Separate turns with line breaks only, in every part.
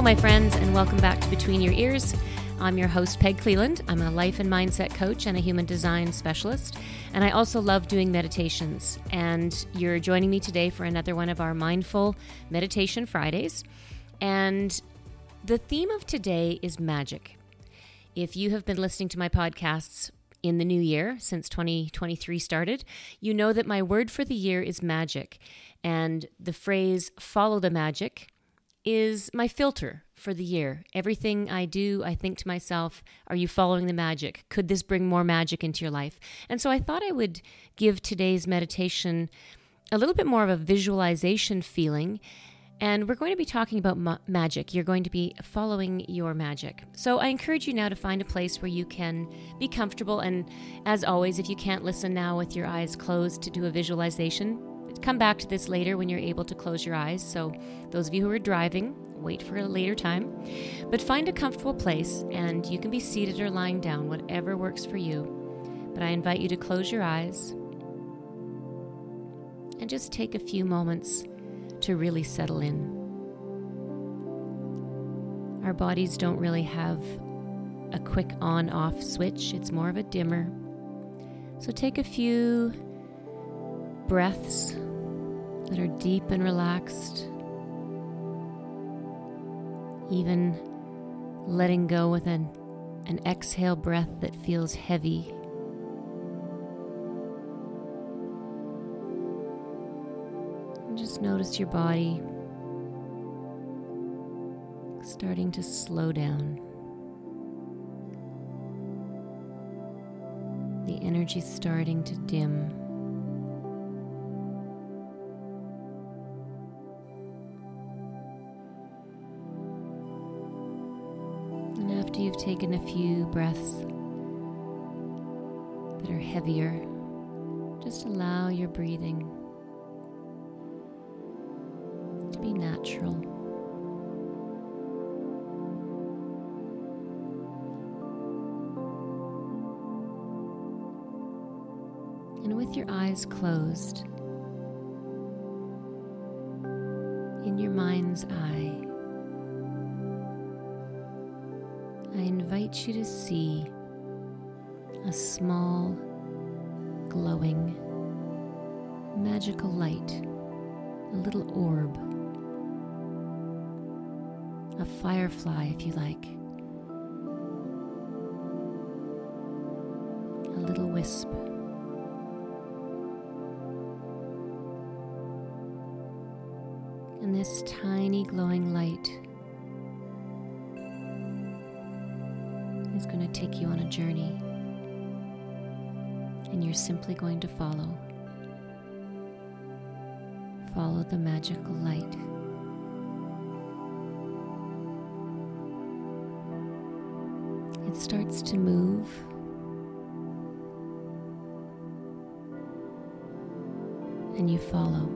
Hello, my friends, and welcome back to Between Your Ears. I'm your host, Peg Cleland. I'm a life and mindset coach and a human design specialist. And I also love doing meditations. And you're joining me today for another one of our Mindful Meditation Fridays. And the theme of today is magic. If you have been listening to my podcasts in the new year, since 2023 started, you know that my word for the year is magic. And the phrase follow the magic is my filter for the year. Everything I do, I think to myself, are you following the magic? Could this bring more magic into your life? And so I thought I would give today's meditation a little bit more of a visualization feeling. And we're going to be talking about ma- magic. You're going to be following your magic. So I encourage you now to find a place where you can be comfortable. And as always, if you can't listen now with your eyes closed to do a visualization, come back to this later when you're able to close your eyes. So, those of you who are driving, wait for a later time. But find a comfortable place and you can be seated or lying down, whatever works for you. But I invite you to close your eyes and just take a few moments to really settle in. Our bodies don't really have a quick on off switch, it's more of a dimmer. So take a few breaths that are deep and relaxed. Even letting go with an, an exhale breath that feels heavy. And just notice your body starting to slow down. The energy starting to dim. Taken a few breaths that are heavier, just allow your breathing to be natural. And with your eyes closed, in your mind's eye, I invite you to see a small, glowing, magical light, a little orb, a firefly, if you like, a little wisp. And this tiny glowing light going to take you on a journey, and you're simply going to follow. Follow the magical light. It starts to move. And you follow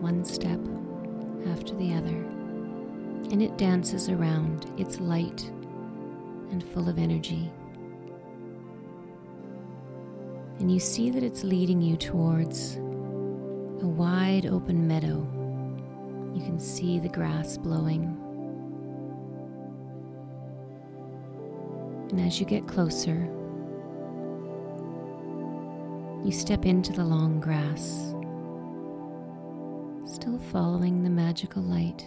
one step after the other, and it dances around. It's light and full of energy. And you see that it's leading you towards a wide open meadow. You can see the grass blowing. And as you get closer, you step into the long grass, still following the magical light.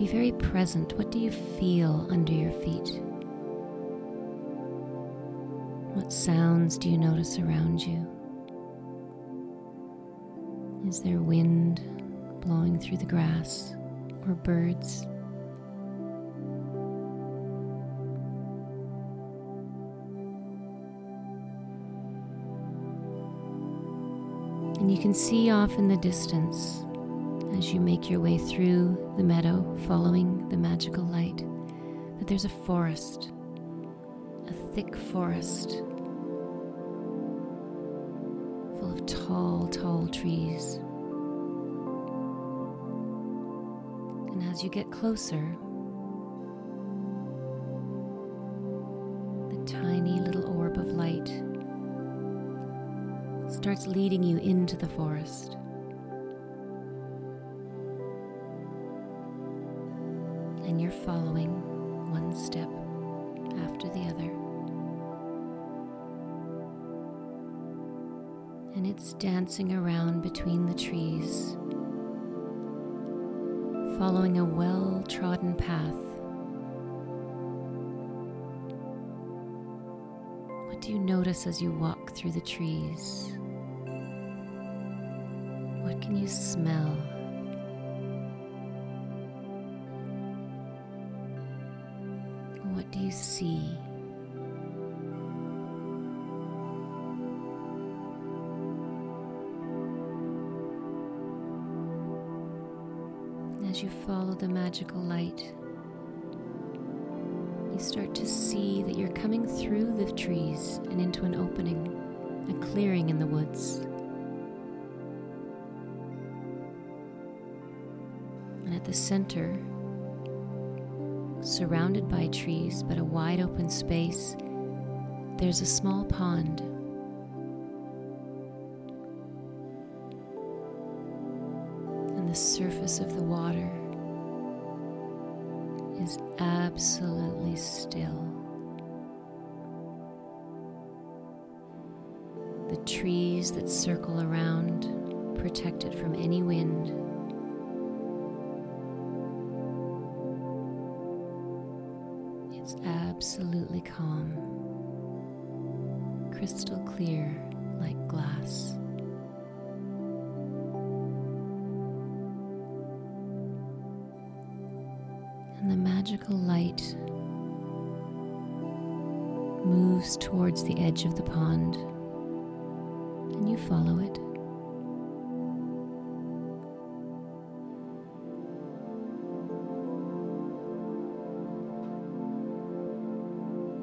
Be very present. What do you feel under your feet? What sounds do you notice around you? Is there wind blowing through the grass or birds? And you can see off in the distance as you make your way through the meadow, following the magical light, that there's a forest, a thick forest full of tall, tall trees. And as you get closer, the tiny little orb of light starts leading you into the forest. Around between the trees, following a well trodden path. What do you notice as you walk through the trees? What can you smell? What do you see? As you follow the magical light, you start to see that you're coming through the trees and into an opening, a clearing in the woods. And at the center, surrounded by trees but a wide open space, there's a small pond. Is absolutely still. The trees that circle around protect it from any wind. It's absolutely calm, crystal clear like glass. The magical light moves towards the edge of the pond, and you follow it.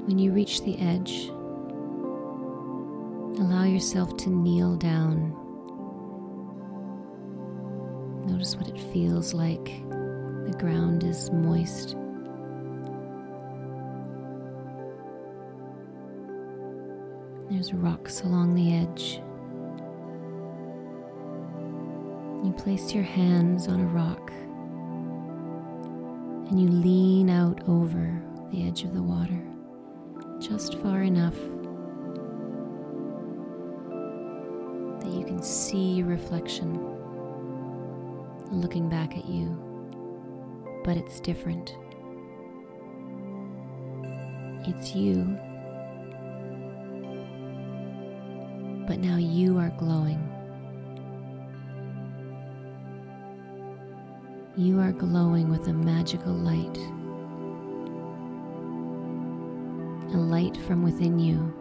When you reach the edge, allow yourself to kneel down. Notice what it feels like ground is moist. There's rocks along the edge. You place your hands on a rock and you lean out over the edge of the water just far enough that you can see your reflection looking back at you but it's different. It's you. But now you are glowing. You are glowing with a magical light, a light from within you.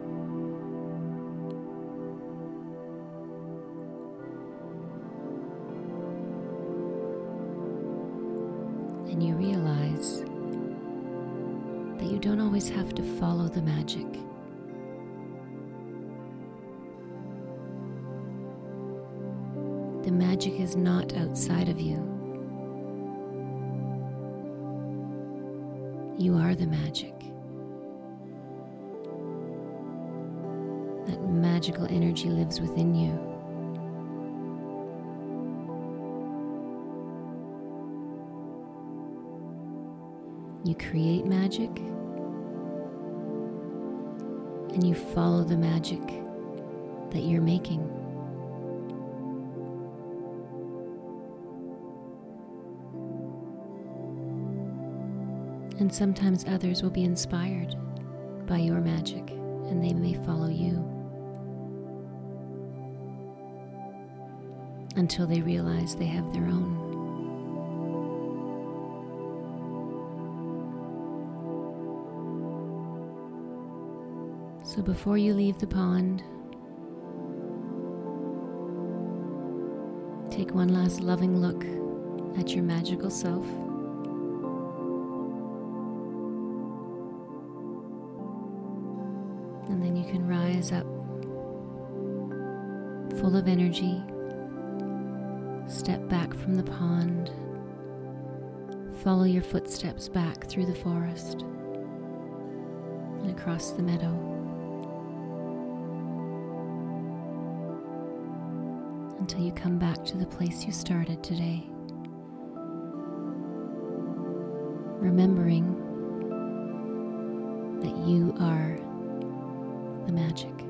The magic is not outside of you. You are the magic. That magical energy lives within you. You create magic and you follow the magic that you're making. And sometimes others will be inspired by your magic and they may follow you until they realize they have their own. So before you leave the pond, take one last loving look at your magical self. Up full of energy, step back from the pond, follow your footsteps back through the forest and across the meadow. until you come back to the place you started today. Remembering that you are the magic.